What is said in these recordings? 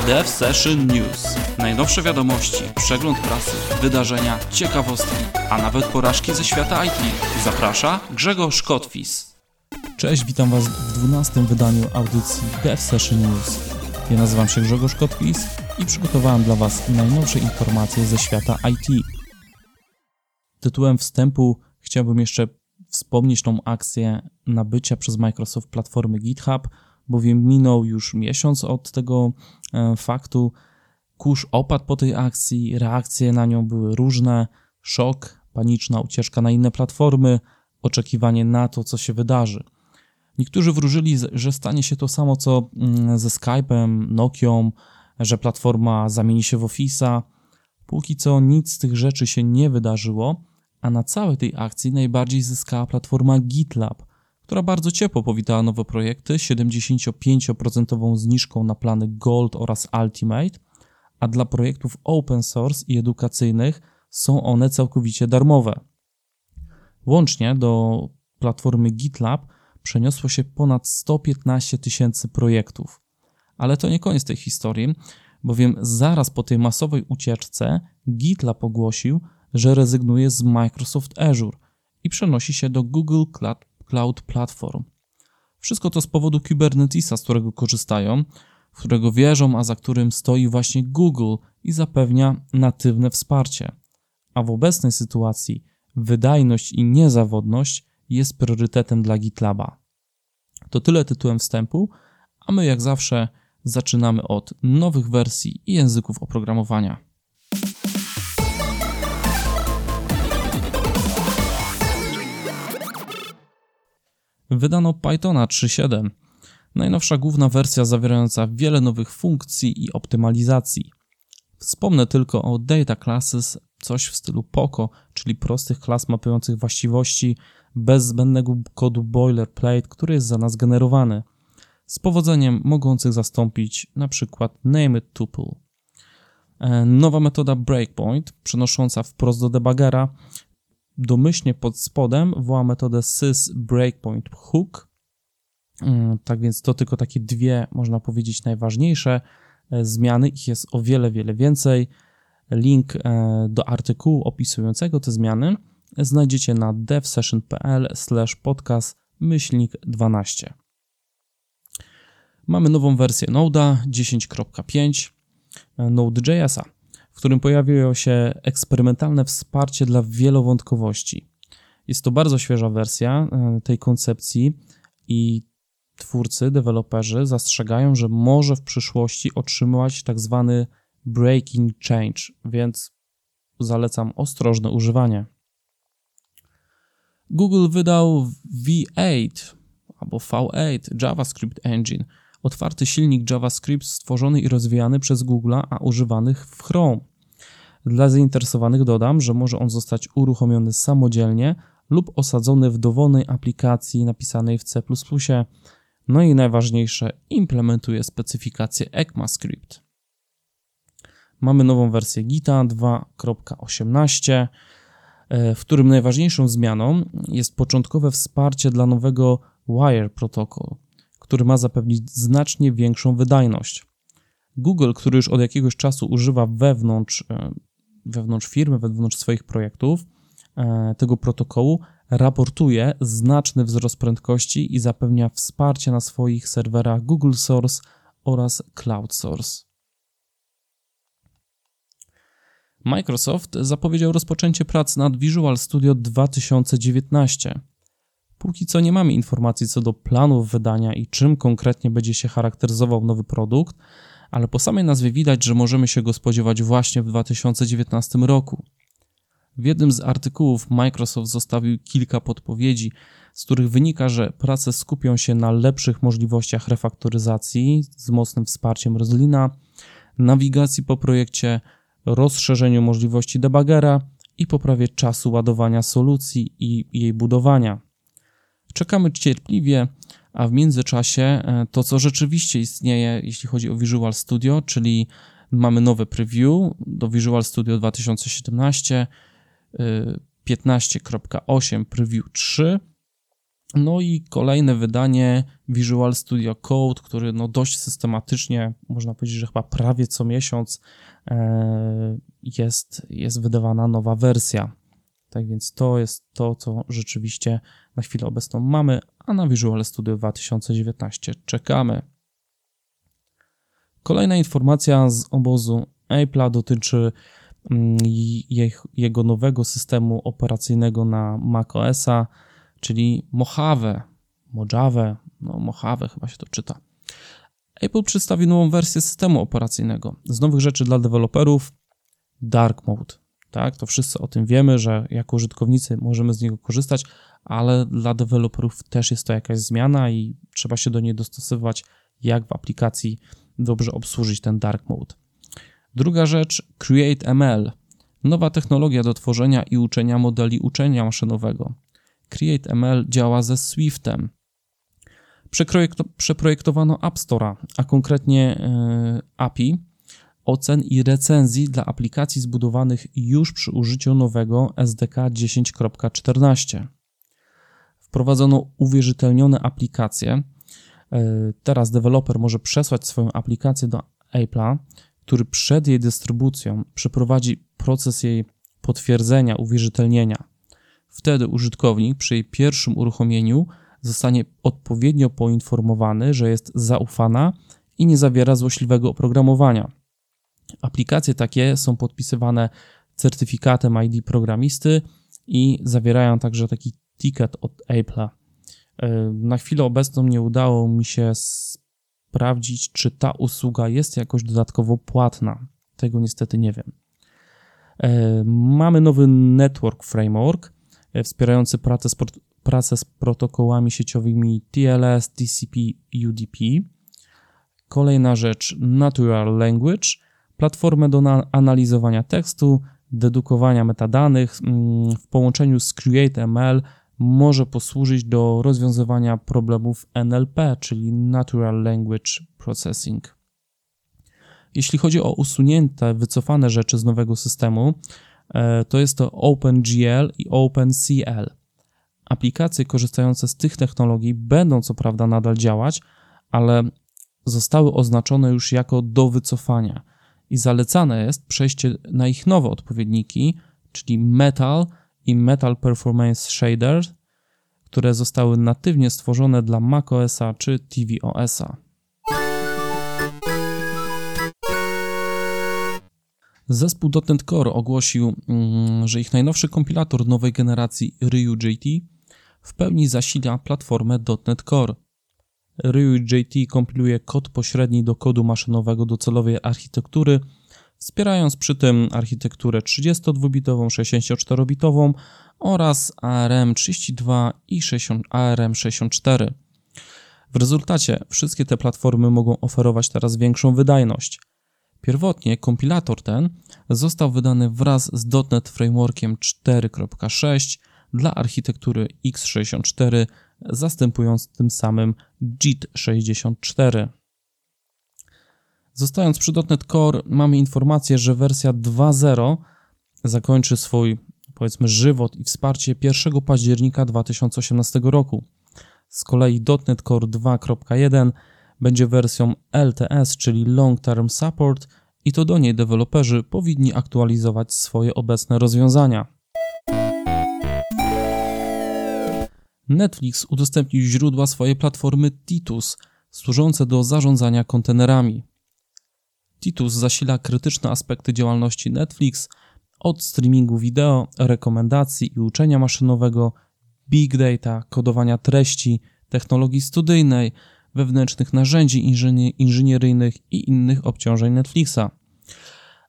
Dev Session News. Najnowsze wiadomości, przegląd prasy, wydarzenia, ciekawostki, a nawet porażki ze świata IT. Zaprasza Grzegorz Kotwis. Cześć, witam Was w 12 wydaniu audycji Dev Session News. Ja nazywam się Grzegorz Kotwis i przygotowałem dla Was najnowsze informacje ze świata IT. Tytułem wstępu chciałbym jeszcze wspomnieć tą akcję nabycia przez Microsoft platformy GitHub, bowiem minął już miesiąc od tego e, faktu. Kurz opadł po tej akcji, reakcje na nią były różne, szok, paniczna ucieczka na inne platformy, oczekiwanie na to, co się wydarzy. Niektórzy wróżyli, że stanie się to samo co mm, ze Skype'em, Nokią, że platforma zamieni się w Office'a. Póki co nic z tych rzeczy się nie wydarzyło, a na całej tej akcji najbardziej zyskała platforma GitLab, która bardzo ciepło powitała nowe projekty 75% zniżką na plany Gold oraz Ultimate, a dla projektów open source i edukacyjnych są one całkowicie darmowe. Łącznie do platformy GitLab przeniosło się ponad 115 tysięcy projektów. Ale to nie koniec tej historii, bowiem zaraz po tej masowej ucieczce GitLab ogłosił, że rezygnuje z Microsoft Azure i przenosi się do Google Cloud Platform. Wszystko to z powodu Kubernetesa, z którego korzystają, w którego wierzą, a za którym stoi właśnie Google i zapewnia natywne wsparcie. A w obecnej sytuacji wydajność i niezawodność jest priorytetem dla GitLaba. To tyle tytułem wstępu, a my jak zawsze zaczynamy od nowych wersji i języków oprogramowania. Wydano Pythona 3.7, najnowsza główna wersja zawierająca wiele nowych funkcji i optymalizacji. Wspomnę tylko o Data Classes, coś w stylu POCO, czyli prostych klas mapujących właściwości bez zbędnego kodu boilerplate, który jest za nas generowany, z powodzeniem mogących zastąpić np. nameIt tuple. E, nowa metoda breakpoint, przenosząca wprost do debugera domyślnie pod spodem woła metodę sys breakpoint hook. Mm, tak więc to tylko takie dwie, można powiedzieć, najważniejsze e, zmiany. Ich jest o wiele, wiele więcej. Link e, do artykułu opisującego te zmiany znajdziecie na devsession.pl podcast myślnik 12. Mamy nową wersję Node'a 10.5 e, Node.js'a w którym pojawiło się eksperymentalne wsparcie dla wielowątkowości. Jest to bardzo świeża wersja e, tej koncepcji i twórcy, deweloperzy zastrzegają, że może w przyszłości otrzymywać tak zwany breaking change, więc zalecam ostrożne używanie. Google wydał V8 albo V8 JavaScript Engine, otwarty silnik JavaScript stworzony i rozwijany przez Google, a używanych w Chrome. Dla zainteresowanych dodam, że może on zostać uruchomiony samodzielnie lub osadzony w dowolnej aplikacji napisanej w C++. No i najważniejsze, implementuje specyfikację ECMAScript. Mamy nową wersję Gita 2.18, e, w którym najważniejszą zmianą jest początkowe wsparcie dla nowego Wire Protocol który ma zapewnić znacznie większą wydajność. Google, który już od jakiegoś czasu używa wewnątrz, e, wewnątrz firmy, wewnątrz swoich projektów e, tego protokołu, raportuje znaczny wzrost prędkości i zapewnia wsparcie na swoich serwerach Google Source oraz Cloud Source. Microsoft zapowiedział rozpoczęcie prac nad Visual Studio 2019. Póki co nie mamy informacji co do planów wydania i czym konkretnie będzie się charakteryzował nowy produkt, ale po samej nazwie widać, że możemy się go spodziewać właśnie w 2019 roku. W jednym z artykułów Microsoft zostawił kilka podpowiedzi, z których wynika, że prace skupią się na lepszych możliwościach refaktoryzacji z mocnym wsparciem Roslina, nawigacji po projekcie, rozszerzeniu możliwości debugera i poprawie czasu ładowania solucji i jej budowania. Czekamy cierpliwie, a w międzyczasie e, to, co rzeczywiście istnieje, jeśli chodzi o Visual Studio, czyli mamy nowe preview do Visual Studio 2017 15.8 Preview 3. No i kolejne wydanie Visual Studio Code, który no dość systematycznie, można powiedzieć, że chyba prawie co miesiąc e, jest, jest wydawana nowa wersja. Tak więc to jest to, co rzeczywiście na chwilę obecną mamy, a na Visual Studio 2019 czekamy. Kolejna informacja z obozu Apple'a dotyczy mm, jego nowego systemu operacyjnego na macOSa, czyli Mojave, Mojave, no Mojave chyba się to czyta. Apple przedstawi nową wersję systemu operacyjnego. Z nowych rzeczy dla deweloperów Dark Mode. Tak, to wszyscy o tym wiemy, że jako użytkownicy możemy z niego korzystać, ale dla deweloperów też jest to jakaś zmiana i trzeba się do niej dostosowywać, jak w aplikacji dobrze obsłużyć ten dark mode. Druga rzecz, Create ML. Nowa technologia do tworzenia i uczenia modeli uczenia maszynowego. Create ML działa ze Swiftem. Przeprojektowano App Store'a, a konkretnie yy, API ocen i recenzji dla aplikacji zbudowanych już przy użyciu nowego SDK 10.14. Wprowadzono uwierzytelnione aplikacje. E, teraz deweloper może przesłać swoją aplikację do Apple'a, który przed jej dystrybucją przeprowadzi proces jej potwierdzenia, uwierzytelnienia. Wtedy użytkownik przy jej pierwszym uruchomieniu zostanie odpowiednio poinformowany, że jest zaufana i nie zawiera złośliwego oprogramowania. Aplikacje takie są podpisywane certyfikatem ID programisty i zawierają także taki ticket od Apple'a. E, na chwilę obecną nie udało mi się sprawdzić, czy ta usługa jest jakoś dodatkowo płatna. Tego niestety nie wiem. E, mamy nowy Network Framework e, wspierający pracę z, pracę z protokołami sieciowymi TLS, TCP, UDP. Kolejna rzecz Natural Language platformę do analizowania tekstu, dedukowania metadanych mm, w połączeniu z CreateML może posłużyć do rozwiązywania problemów NLP, czyli Natural Language Processing. Jeśli chodzi o usunięte, wycofane rzeczy z nowego systemu, e, to jest to OpenGL i OpenCL. Aplikacje korzystające z tych technologii będą co prawda nadal działać, ale zostały oznaczone już jako do wycofania i zalecane jest przejście na ich nowe odpowiedniki, czyli Metal i Metal Performance Shader, które zostały natywnie stworzone dla macOSa czy tvOSa. Zespół .NET Core ogłosił, mm, że ich najnowszy kompilator nowej generacji RyuJT w pełni zasila platformę .NET Core. RyuJT kompiluje kod pośredni do kodu maszynowego docelowej architektury, wspierając przy tym architekturę 32-bitową, 64-bitową oraz ARM32 i ARM64. W rezultacie wszystkie te platformy mogą oferować teraz większą wydajność. Pierwotnie kompilator ten został wydany wraz z .NET Frameworkiem 4.6 dla architektury x64 zastępując tym samym JIT64. Zostając przy .NET Core, mamy informację, że wersja 2.0 zakończy swój, powiedzmy, żywot i wsparcie 1 października 2018 roku. Z kolei .NET Core 2.1 będzie wersją LTS, czyli Long Term Support, i to do niej deweloperzy powinni aktualizować swoje obecne rozwiązania. Netflix udostępnił źródła swojej platformy Titus, służące do zarządzania kontenerami. Titus zasila krytyczne aspekty działalności Netflix, od streamingu wideo, rekomendacji i uczenia maszynowego, big data, kodowania treści, technologii studyjnej, wewnętrznych narzędzi inżynieryjnych i innych obciążeń Netflixa.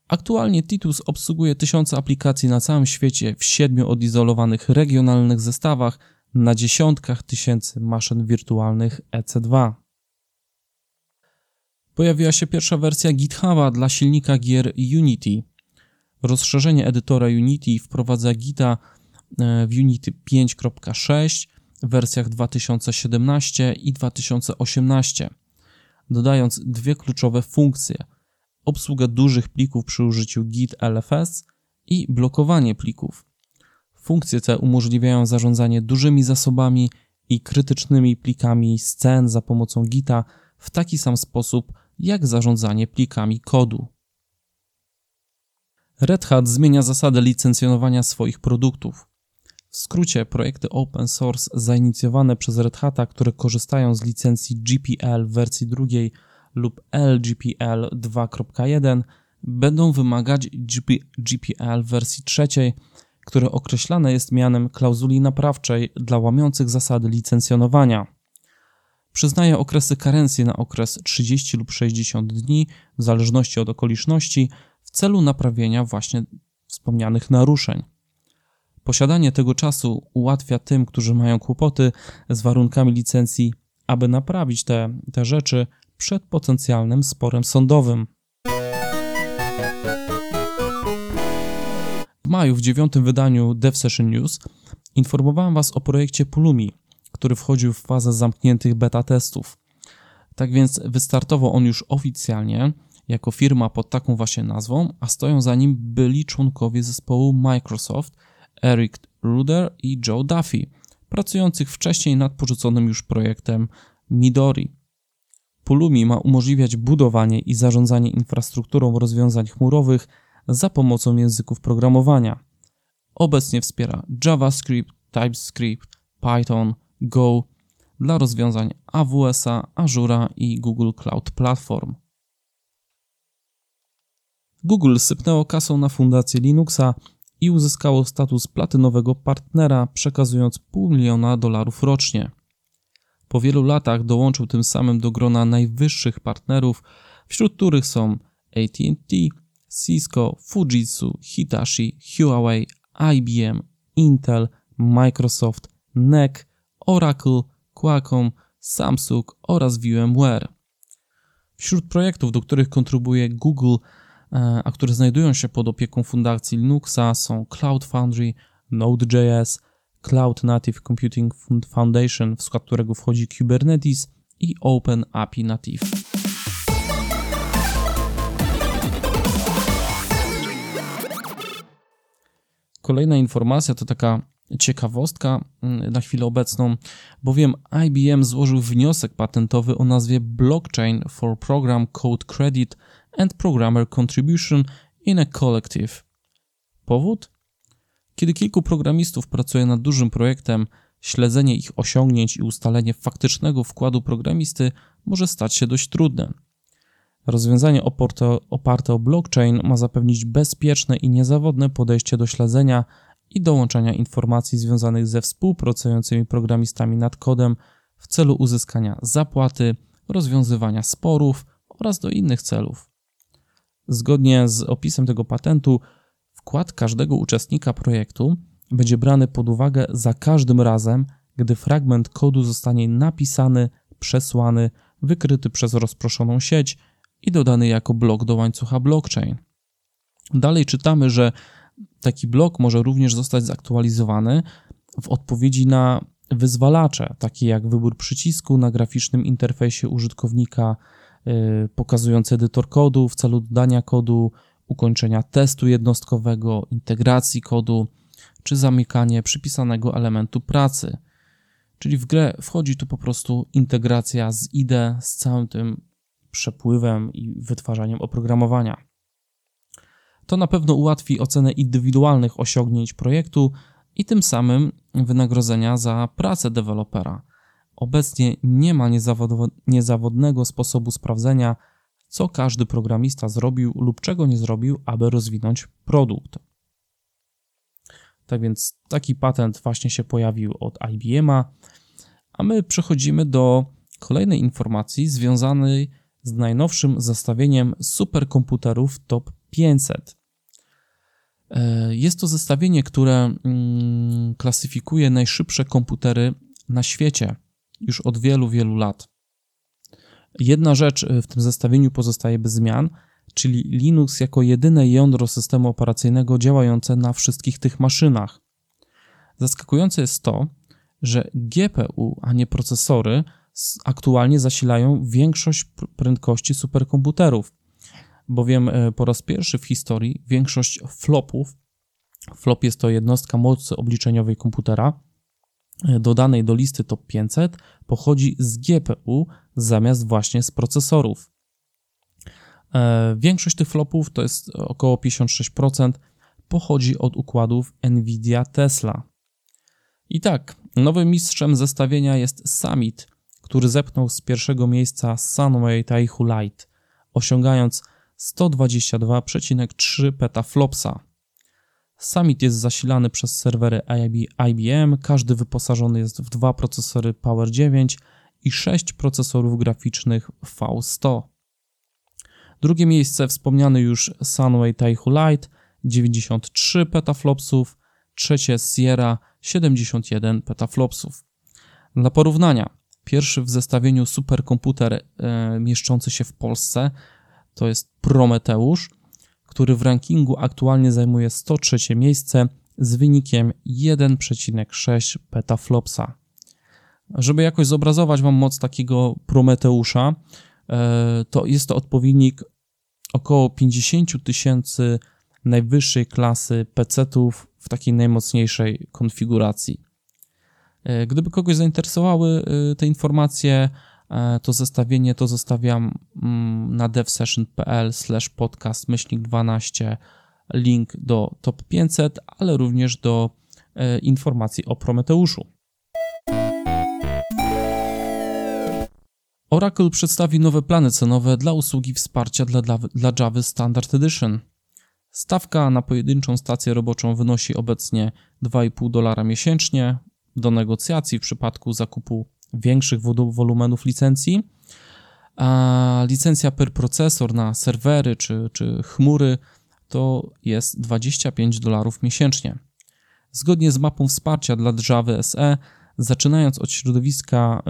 Aktualnie Titus obsługuje tysiące aplikacji na całym świecie w siedmiu odizolowanych regionalnych zestawach na dziesiątkach tysięcy maszyn wirtualnych EC2. Pojawiła się pierwsza wersja GitHuba dla silnika gier Unity. Rozszerzenie edytora Unity wprowadza Gita e, w Unity 5.6 w wersjach 2017 i 2018, dodając dwie kluczowe funkcje: obsługę dużych plików przy użyciu Git LFS i blokowanie plików. Funkcje te umożliwiają zarządzanie dużymi zasobami i krytycznymi plikami scen za pomocą Gita w taki sam sposób jak zarządzanie plikami kodu. Red Hat zmienia zasady licencjonowania swoich produktów. W skrócie, projekty open source zainicjowane przez Red Hata, które korzystają z licencji GPL w wersji drugiej lub LGPL 2.1 będą wymagać GPL wersji trzeciej, które określane jest mianem klauzuli naprawczej dla łamiących zasady licencjonowania. Przyznaje okresy karencji na okres 30 lub 60 dni, w zależności od okoliczności, w celu naprawienia właśnie wspomnianych naruszeń. Posiadanie tego czasu ułatwia tym, którzy mają kłopoty z warunkami licencji, aby naprawić te, te rzeczy przed potencjalnym sporem sądowym. W maju w dziewiątym wydaniu Dev Session News informowałem Was o projekcie Pulumi, który wchodził w fazę zamkniętych beta testów. Tak więc wystartował on już oficjalnie jako firma pod taką właśnie nazwą, a stoją za nim byli członkowie zespołu Microsoft Eric Ruder i Joe Duffy, pracujących wcześniej nad porzuconym już projektem Midori. Pulumi ma umożliwiać budowanie i zarządzanie infrastrukturą rozwiązań chmurowych za pomocą języków programowania. Obecnie wspiera JavaScript, TypeScript, Python, Go dla rozwiązań AWS-a, i Google Cloud Platform. Google sypnęło kasą na fundację Linuxa i uzyskało status platynowego partnera, przekazując pół miliona dolarów rocznie. Po wielu latach dołączył tym samym do grona najwyższych partnerów, wśród których są AT&T, Cisco, Fujitsu, Hitachi, Huawei, IBM, Intel, Microsoft, NEC, Oracle, Qualcomm, Samsung oraz VMware. Wśród projektów, do których kontrybuje Google, e, a które znajdują się pod opieką Fundacji Linuxa są Cloud Foundry, Node.js, Cloud Native Computing Foundation, w skład którego wchodzi Kubernetes i Open API Native. Kolejna informacja to taka ciekawostka mm, na chwilę obecną, bowiem IBM złożył wniosek patentowy o nazwie Blockchain for Program Code Credit and Programmer Contribution in a Collective. Powód? Kiedy kilku programistów pracuje nad dużym projektem, śledzenie ich osiągnięć i ustalenie faktycznego wkładu programisty może stać się dość trudne. Rozwiązanie oparte, oparte o blockchain ma zapewnić bezpieczne i niezawodne podejście do śledzenia i dołączania informacji związanych ze współpracującymi programistami nad kodem w celu uzyskania zapłaty, rozwiązywania sporów oraz do innych celów. Zgodnie z opisem tego patentu, wkład każdego uczestnika projektu będzie brany pod uwagę za każdym razem, gdy fragment kodu zostanie napisany, przesłany, wykryty przez rozproszoną sieć i dodany jako blok do łańcucha blockchain. Dalej czytamy, że taki blok może również zostać zaktualizowany w odpowiedzi na wyzwalacze, takie jak wybór przycisku na graficznym interfejsie użytkownika, yy, pokazujący edytor kodu w celu dodania kodu, ukończenia testu jednostkowego, integracji kodu, czy zamykanie przypisanego elementu pracy. Czyli w grę wchodzi tu po prostu integracja z IDE, z całym tym przepływem i wytwarzaniem oprogramowania. To na pewno ułatwi ocenę indywidualnych osiągnięć projektu i tym samym wynagrodzenia za pracę dewelopera. Obecnie nie ma niezawodnego sposobu sprawdzenia, co każdy programista zrobił lub czego nie zrobił, aby rozwinąć produkt. Tak więc taki patent właśnie się pojawił od IBM-a, a my przechodzimy do kolejnej informacji związanej z najnowszym zestawieniem superkomputerów Top 500. E, jest to zestawienie, które mm, klasyfikuje najszybsze komputery na świecie już od wielu, wielu lat. Jedna rzecz e, w tym zestawieniu pozostaje bez zmian, czyli Linux jako jedyne jądro systemu operacyjnego działające na wszystkich tych maszynach. Zaskakujące jest to, że GPU, a nie procesory, aktualnie zasilają większość prędkości superkomputerów, bowiem e, po raz pierwszy w historii większość flopów, flop jest to jednostka mocy obliczeniowej komputera, dodanej do listy top 500 pochodzi z GPU zamiast właśnie z procesorów. E, większość tych flopów, to jest około 56%, pochodzi od układów Nvidia Tesla. I tak, nowym mistrzem zestawienia jest Summit, który zepnął z pierwszego miejsca Sunway Taihu Lite, osiągając 122,3 petaflopsa. Summit jest zasilany przez serwery IBM, każdy wyposażony jest w dwa procesory Power 9 i 6 procesorów graficznych V100. Drugie miejsce wspomniany już Sunway Taihu Lite 93 petaflopsów, trzecie Sierra 71 petaflopsów. Dla porównania, pierwszy w zestawieniu superkomputer e, mieszczący się w Polsce to jest Prometeusz, który w rankingu aktualnie zajmuje 103 miejsce z wynikiem 1,6 petaflopsa. Żeby jakoś zobrazować Wam moc takiego Prometeusza, e, to jest to odpowiednik około 50 tysięcy najwyższej klasy PC-ów w takiej najmocniejszej konfiguracji. E, gdyby kogoś zainteresowały e, te informacje, to zestawienie to zostawiam mm, na devsession.pl slash podcast myślnik 12 link do top 500, ale również do informacji o Prometeuszu. Oracle przedstawi nowe plany cenowe dla usługi wsparcia dla, dla, dla Java Standard Edition. Stawka na pojedynczą stację roboczą wynosi obecnie 2,5 dolara miesięcznie do negocjacji w przypadku zakupu większych wolumenów licencji. A licencja per procesor na serwery czy, czy chmury to jest 25 dolarów miesięcznie. Zgodnie z mapą wsparcia dla Java SE, zaczynając od środowiska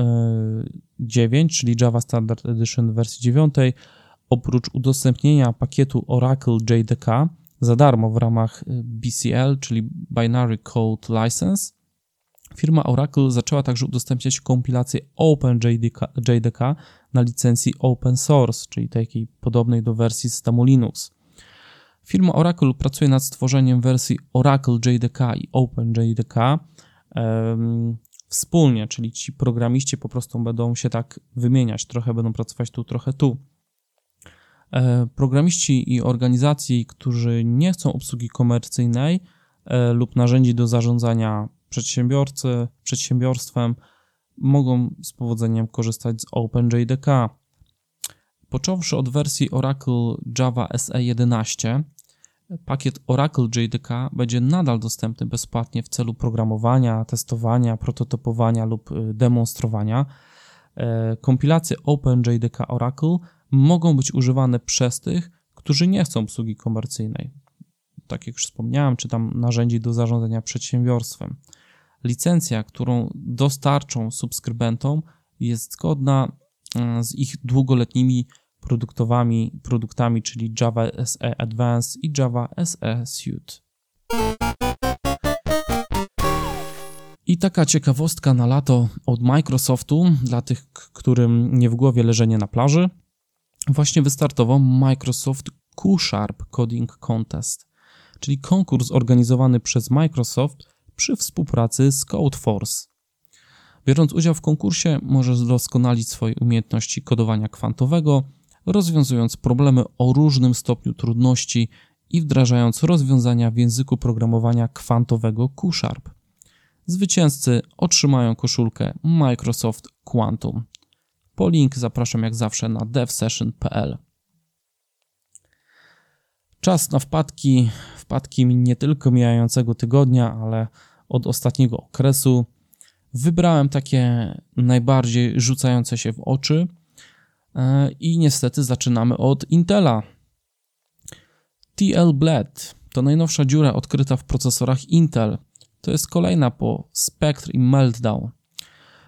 9, e, czyli Java Standard Edition wersji 9, oprócz udostępnienia pakietu Oracle JDK za darmo w ramach y, BCL, czyli Binary Code License, firma Oracle zaczęła także udostępniać kompilację OpenJDK JDK na licencji open source, czyli takiej podobnej do wersji systemu Linux. Firma Oracle pracuje nad stworzeniem wersji Oracle JDK i OpenJDK um, wspólnie, czyli ci programiści po prostu będą się tak wymieniać, trochę będą pracować tu, trochę tu. E, programiści i organizacji, którzy nie chcą obsługi komercyjnej e, lub narzędzi do zarządzania przedsiębiorcy, przedsiębiorstwem, mogą z powodzeniem korzystać z OpenJDK. Począwszy od wersji Oracle Java SE 11, pakiet Oracle JDK będzie nadal dostępny bezpłatnie w celu programowania, testowania, prototypowania lub y, demonstrowania. E, kompilacje OpenJDK Oracle mogą być używane przez tych, którzy nie chcą obsługi komercyjnej. Tak jak już wspomniałem, czy tam narzędzi do zarządzania przedsiębiorstwem. Licencja, którą dostarczą subskrybentom, jest zgodna e, z ich długoletnimi produktowami, produktami, czyli Java SE Advanced i Java SE Suite. I taka ciekawostka na lato od Microsoftu dla tych, którym nie w głowie leżenie na plaży właśnie wystartował Microsoft Q-Sharp Coding Contest, czyli konkurs organizowany przez Microsoft przy współpracy z Codeforce. Biorąc udział w konkursie, możesz doskonalić swoje umiejętności kodowania kwantowego, rozwiązując problemy o różnym stopniu trudności i wdrażając rozwiązania w języku programowania kwantowego Q-Sharp. Zwycięzcy otrzymają koszulkę Microsoft Quantum. Po link zapraszam jak zawsze na devsession.pl. Czas na wpadki, wpadki nie tylko mijającego tygodnia, ale od ostatniego okresu. Wybrałem takie najbardziej rzucające się w oczy e, i niestety zaczynamy od Intela. TL Bled to najnowsza dziura odkryta w procesorach Intel. To jest kolejna po Spectre i Meltdown.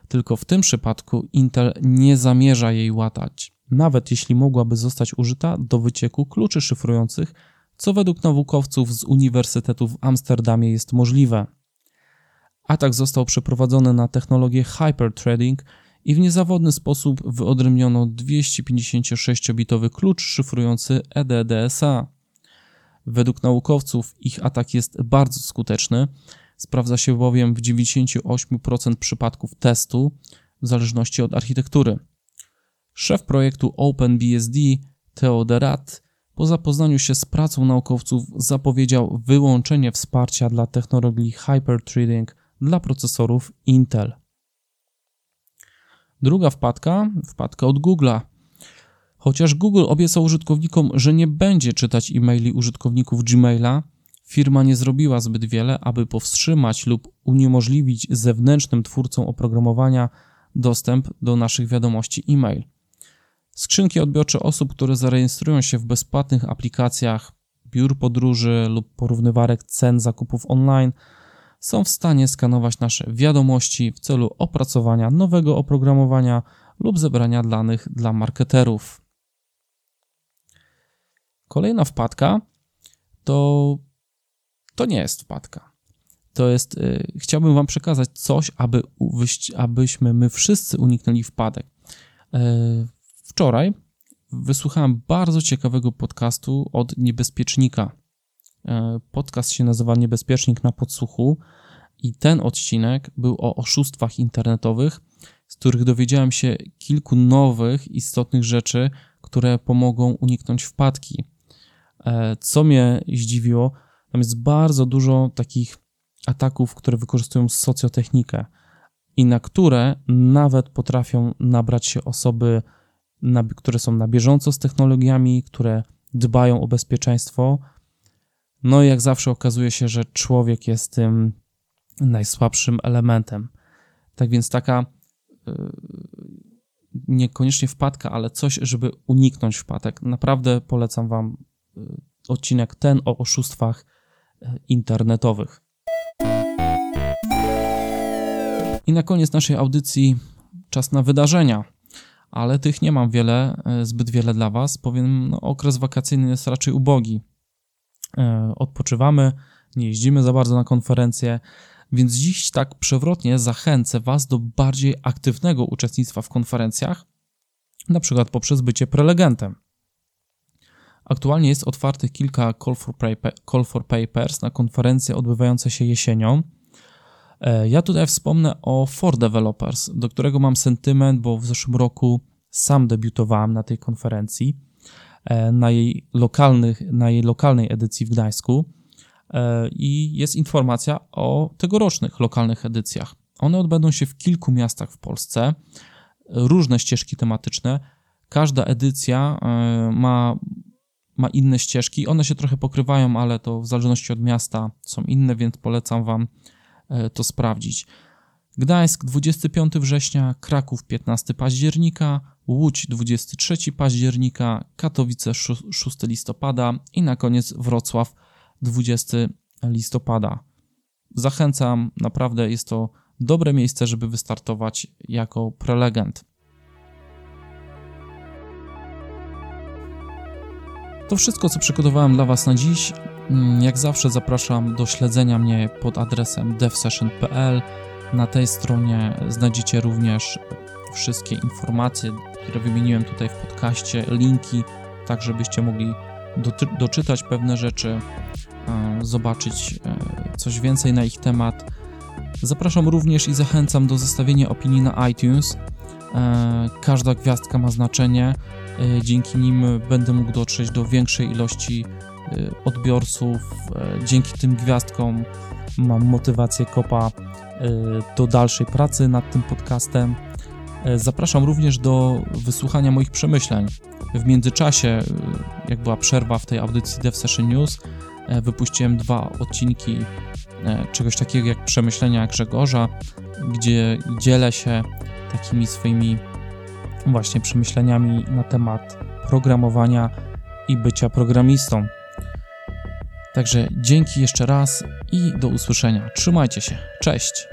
Tylko w tym przypadku Intel nie zamierza jej łatać, nawet jeśli mogłaby zostać użyta do wycieku kluczy szyfrujących, co według naukowców z Uniwersytetu w Amsterdamie jest możliwe. Atak został przeprowadzony na technologię hyperthreading i w niezawodny sposób wyodrębniono 256-bitowy klucz szyfrujący EDDSA. Według naukowców ich atak jest bardzo skuteczny, Sprawdza się bowiem w 98% przypadków testu, w zależności od architektury. Szef projektu OpenBSD, Theo Derat, po zapoznaniu się z pracą naukowców zapowiedział wyłączenie wsparcia dla technologii hyperthreading dla procesorów Intel. Druga wpadka, wpadka od Google'a. Chociaż Google obiecał użytkownikom, że nie będzie czytać e-maili użytkowników Gmaila, firma nie zrobiła zbyt wiele, aby powstrzymać lub uniemożliwić zewnętrznym twórcom oprogramowania dostęp do naszych wiadomości e-mail. Skrzynki odbiorcze osób, które zarejestrują się w bezpłatnych aplikacjach biur podróży lub porównywarek cen zakupów online są w stanie skanować nasze wiadomości w celu opracowania nowego oprogramowania lub zebrania danych dla marketerów. Kolejna wpadka to to nie jest wpadka. To jest, yy, chciałbym Wam przekazać coś, aby, abyśmy my wszyscy uniknęli wpadek. Yy, wczoraj wysłuchałem bardzo ciekawego podcastu od niebezpiecznika. Yy, podcast się nazywa Niebezpiecznik na podsłuchu i ten odcinek był o oszustwach internetowych, z których dowiedziałem się kilku nowych, istotnych rzeczy, które pomogą uniknąć wpadki. E, co mnie zdziwiło, tam jest bardzo dużo takich ataków, które wykorzystują socjotechnikę i na które nawet potrafią nabrać się osoby, które są na bieżąco z technologiami, które dbają o bezpieczeństwo. No i jak zawsze okazuje się, że człowiek jest tym najsłabszym elementem. Tak więc taka yy, niekoniecznie wpadka, ale coś, żeby uniknąć wpadek. Naprawdę polecam Wam yy, odcinek ten o oszustwach yy, internetowych. I na koniec naszej audycji czas na wydarzenia, ale tych nie mam wiele, zbyt wiele dla Was. Powiem, no, okres wakacyjny jest raczej ubogi. Odpoczywamy, nie jeździmy za bardzo na konferencje, więc dziś tak przewrotnie zachęcę Was do bardziej aktywnego uczestnictwa w konferencjach, na przykład poprzez bycie prelegentem. Aktualnie jest otwartych kilka call for papers na konferencje odbywające się jesienią. E, ja tutaj wspomnę o For Developers, do którego mam sentyment, bo w zeszłym roku sam debiutowałem na tej konferencji, e, na jej, lokalnych, na jej lokalnej edycji w Gdańsku. E, i jest informacja o tegorocznych lokalnych edycjach. One odbędą się w kilku miastach w Polsce, różne ścieżki tematyczne. Każda edycja ma, ma inne ścieżki. One się trochę pokrywają, ale to w zależności od miasta są inne, więc polecam Wam to sprawdzić. Gdańsk 25 września, Kraków 15 października, Łódź 23 października, Katowice 6 listopada i na koniec Wrocław 20 listopada. Zachęcam, naprawdę jest to dobre miejsce, żeby wystartować jako prelegent. To wszystko, co przygotowałem dla Was na dziś. Mm, jak zawsze zapraszam do śledzenia mnie pod adresem devsession.pl. Na tej stronie znajdziecie również wszystkie informacje, które wymieniłem tutaj w podcaście, linki, tak żebyście mogli doczytać pewne rzeczy, zobaczyć e, coś więcej na ich temat. Zapraszam również i zachęcam do zostawienia opinii na iTunes. E, każda gwiazdka ma znaczenie. E, dzięki nim będę mógł dotrzeć do większej ilości odbiorców. Dzięki tym gwiazdkom mam motywację kopa do dalszej pracy nad tym podcastem. Zapraszam również do wysłuchania moich przemyśleń. W międzyczasie, jak była przerwa w tej audycji Dev Session News, E, wypuściłem dwa odcinki e, czegoś takiego jak przemyślenia Grzegorza, gdzie dzielę się takimi swoimi właśnie przemyśleniami na temat programowania i bycia programistą. Także dzięki jeszcze raz i do usłyszenia. Trzymajcie się. Cześć.